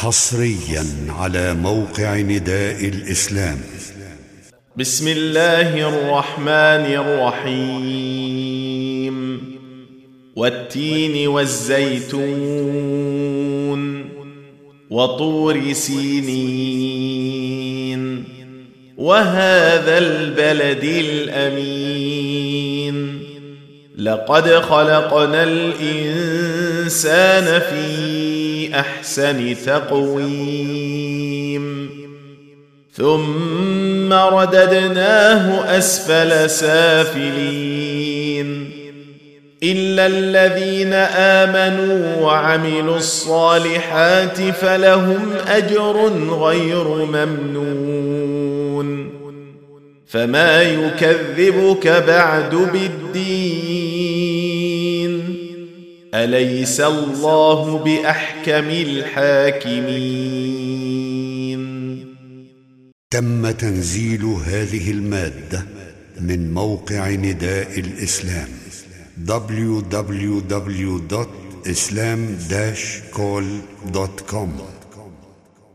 حصريا على موقع نداء الإسلام. بسم الله الرحمن الرحيم. والتين والزيتون وطور سينين وهذا البلد الأمين. لقد خلقنا الإنسان في أحسن تقويم. ثم رددناه أسفل سافلين. إلا الذين آمنوا وعملوا الصالحات فلهم أجر غير ممنون. فما يكذبك بعد بالدين اليس الله باحكم الحاكمين تم تنزيل هذه المادة من موقع نداء الإسلام www.islam-call.com